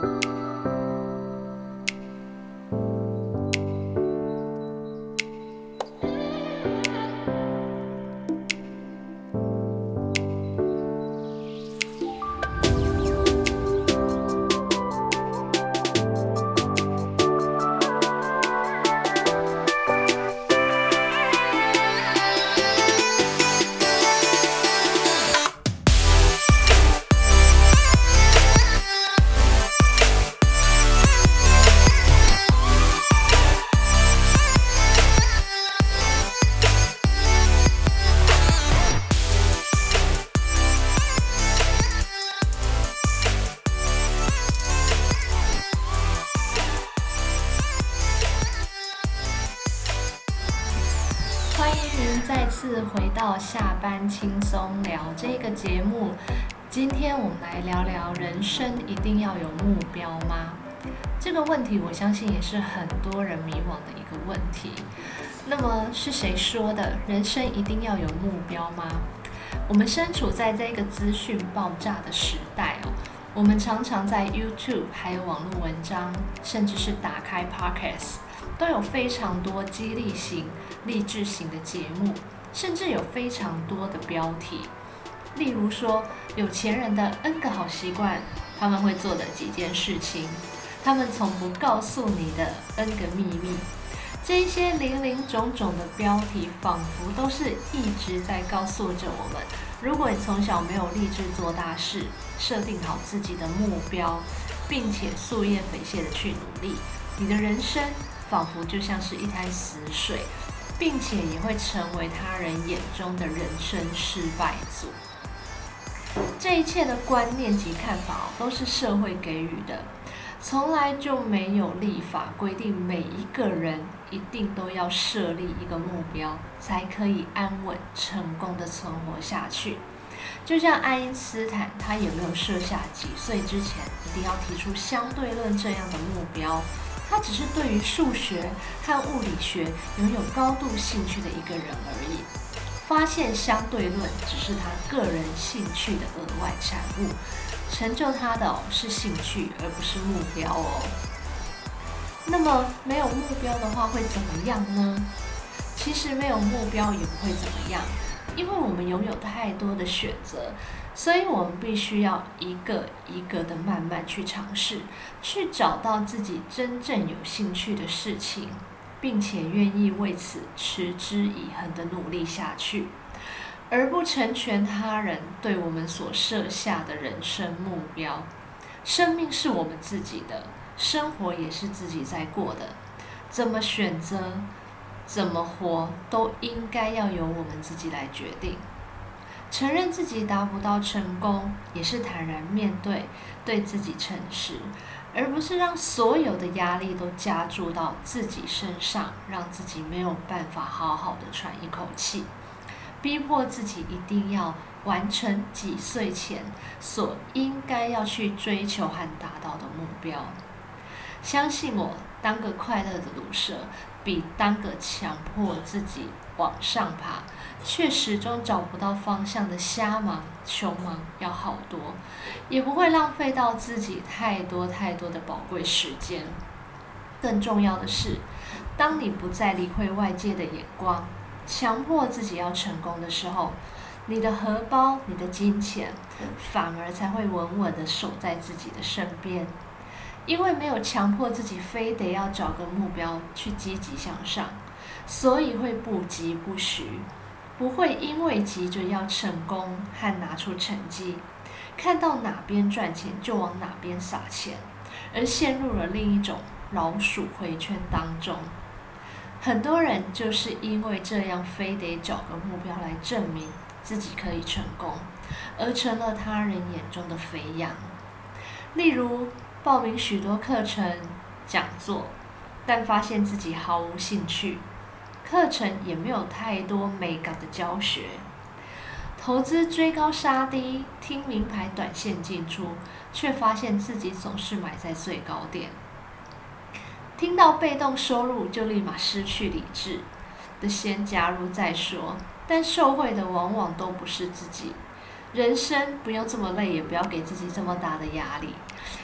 Bye. 欢迎再次回到下班轻松聊这个节目，今天我们来聊聊人生一定要有目标吗？这个问题我相信也是很多人迷惘的一个问题。那么是谁说的？人生一定要有目标吗？我们身处在这个资讯爆炸的时代哦，我们常常在 YouTube 还有网络文章，甚至是打开 Podcast，都有非常多激励型、励志型的节目。甚至有非常多的标题，例如说有钱人的 N 个好习惯，他们会做的几件事情，他们从不告诉你的 N 个秘密，这些零零总总的标题，仿佛都是一直在告诉着我们：如果你从小没有立志做大事，设定好自己的目标，并且夙夜匪懈的去努力，你的人生仿佛就像是一滩死水。并且也会成为他人眼中的人生失败组。这一切的观念及看法都是社会给予的，从来就没有立法规定每一个人一定都要设立一个目标，才可以安稳成功的存活下去。就像爱因斯坦，他也没有设下几岁之前一定要提出相对论这样的目标？他只是对于数学和物理学拥有高度兴趣的一个人而已。发现相对论只是他个人兴趣的额外产物，成就他的是兴趣而不是目标哦。那么没有目标的话会怎么样呢？其实没有目标也不会怎么样。因为我们拥有太多的选择，所以我们必须要一个一个的慢慢去尝试，去找到自己真正有兴趣的事情，并且愿意为此持之以恒的努力下去，而不成全他人对我们所设下的人生目标。生命是我们自己的，生活也是自己在过的，怎么选择？怎么活都应该要由我们自己来决定。承认自己达不到成功，也是坦然面对，对自己诚实，而不是让所有的压力都加注到自己身上，让自己没有办法好好的喘一口气，逼迫自己一定要完成几岁前所应该要去追求和达到的目标。相信我，当个快乐的毒蛇。比当个强迫自己往上爬，却始终找不到方向的瞎忙、穷忙要好多，也不会浪费到自己太多太多的宝贵时间。更重要的是，当你不再理会外界的眼光，强迫自己要成功的时候，你的荷包、你的金钱，反而才会稳稳的守在自己的身边。因为没有强迫自己非得要找个目标去积极向上，所以会不急不徐，不会因为急着要成功和拿出成绩，看到哪边赚钱就往哪边撒钱，而陷入了另一种老鼠回圈当中。很多人就是因为这样，非得找个目标来证明自己可以成功，而成了他人眼中的肥羊。例如。报名许多课程、讲座，但发现自己毫无兴趣，课程也没有太多美感的教学。投资追高杀低，听名牌短线进出，却发现自己总是买在最高点。听到被动收入就立马失去理智的，先加入再说。但受贿的往往都不是自己，人生不用这么累，也不要给自己这么大的压力。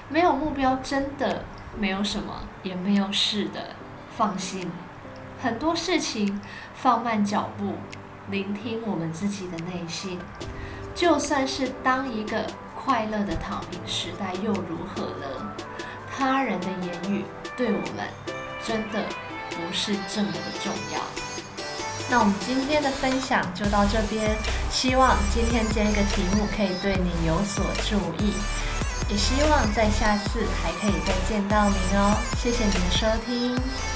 没有目标真的没有什么，也没有事的。放心，很多事情放慢脚步，聆听我们自己的内心。就算是当一个快乐的躺平时代，又如何呢？他人的言语对我们真的不是这么的重要。那我们今天的分享就到这边，希望今天这个题目可以对你有所注意，也希望在下次还可以再见到您哦。谢谢你的收听。